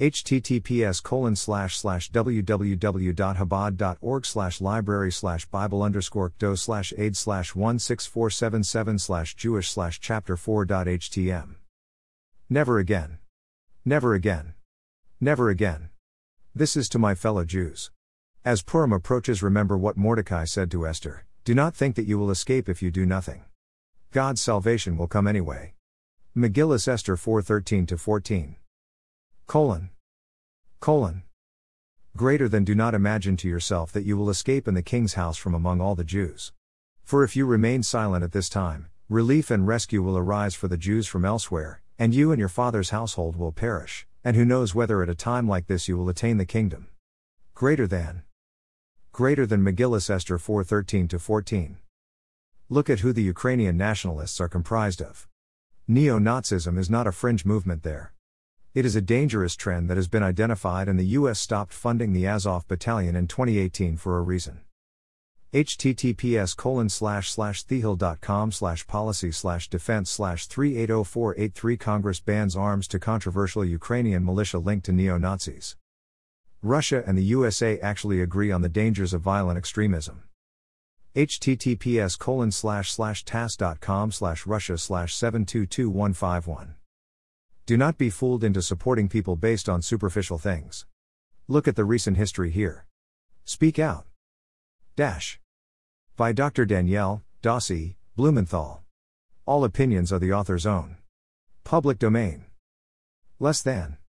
https colon slash slash www.chabad.org slash library slash bible underscore do slash aid slash 16477 slash jewish slash chapter 4.htm. Never again. Never again. Never again. This is to my fellow Jews. As Purim approaches, remember what Mordecai said to Esther Do not think that you will escape if you do nothing. God's salvation will come anyway. Megillus Esther 4:13 14. Colon. Colon. Greater than do not imagine to yourself that you will escape in the king's house from among all the Jews. For if you remain silent at this time, relief and rescue will arise for the Jews from elsewhere, and you and your father's household will perish, and who knows whether at a time like this you will attain the kingdom. Greater than. Greater than Megillus Esther 4:13 14. Look at who the Ukrainian nationalists are comprised of. Neo Nazism is not a fringe movement there. It is a dangerous trend that has been identified, and the U.S. stopped funding the Azov Battalion in 2018 for a reason. https colon slash slash thehill.com slash policy slash defense slash 380483 Congress bans arms to controversial Ukrainian militia linked to neo Nazis. Russia and the USA actually agree on the dangers of violent extremism https colon slash slash tass.com slash russia slash 722151 do not be fooled into supporting people based on superficial things. Look at the recent history here. Speak Out. Dash. By Dr. Dannielle, Dossi, Blumenthal. All opinions are the author's own. Public domain. Less than.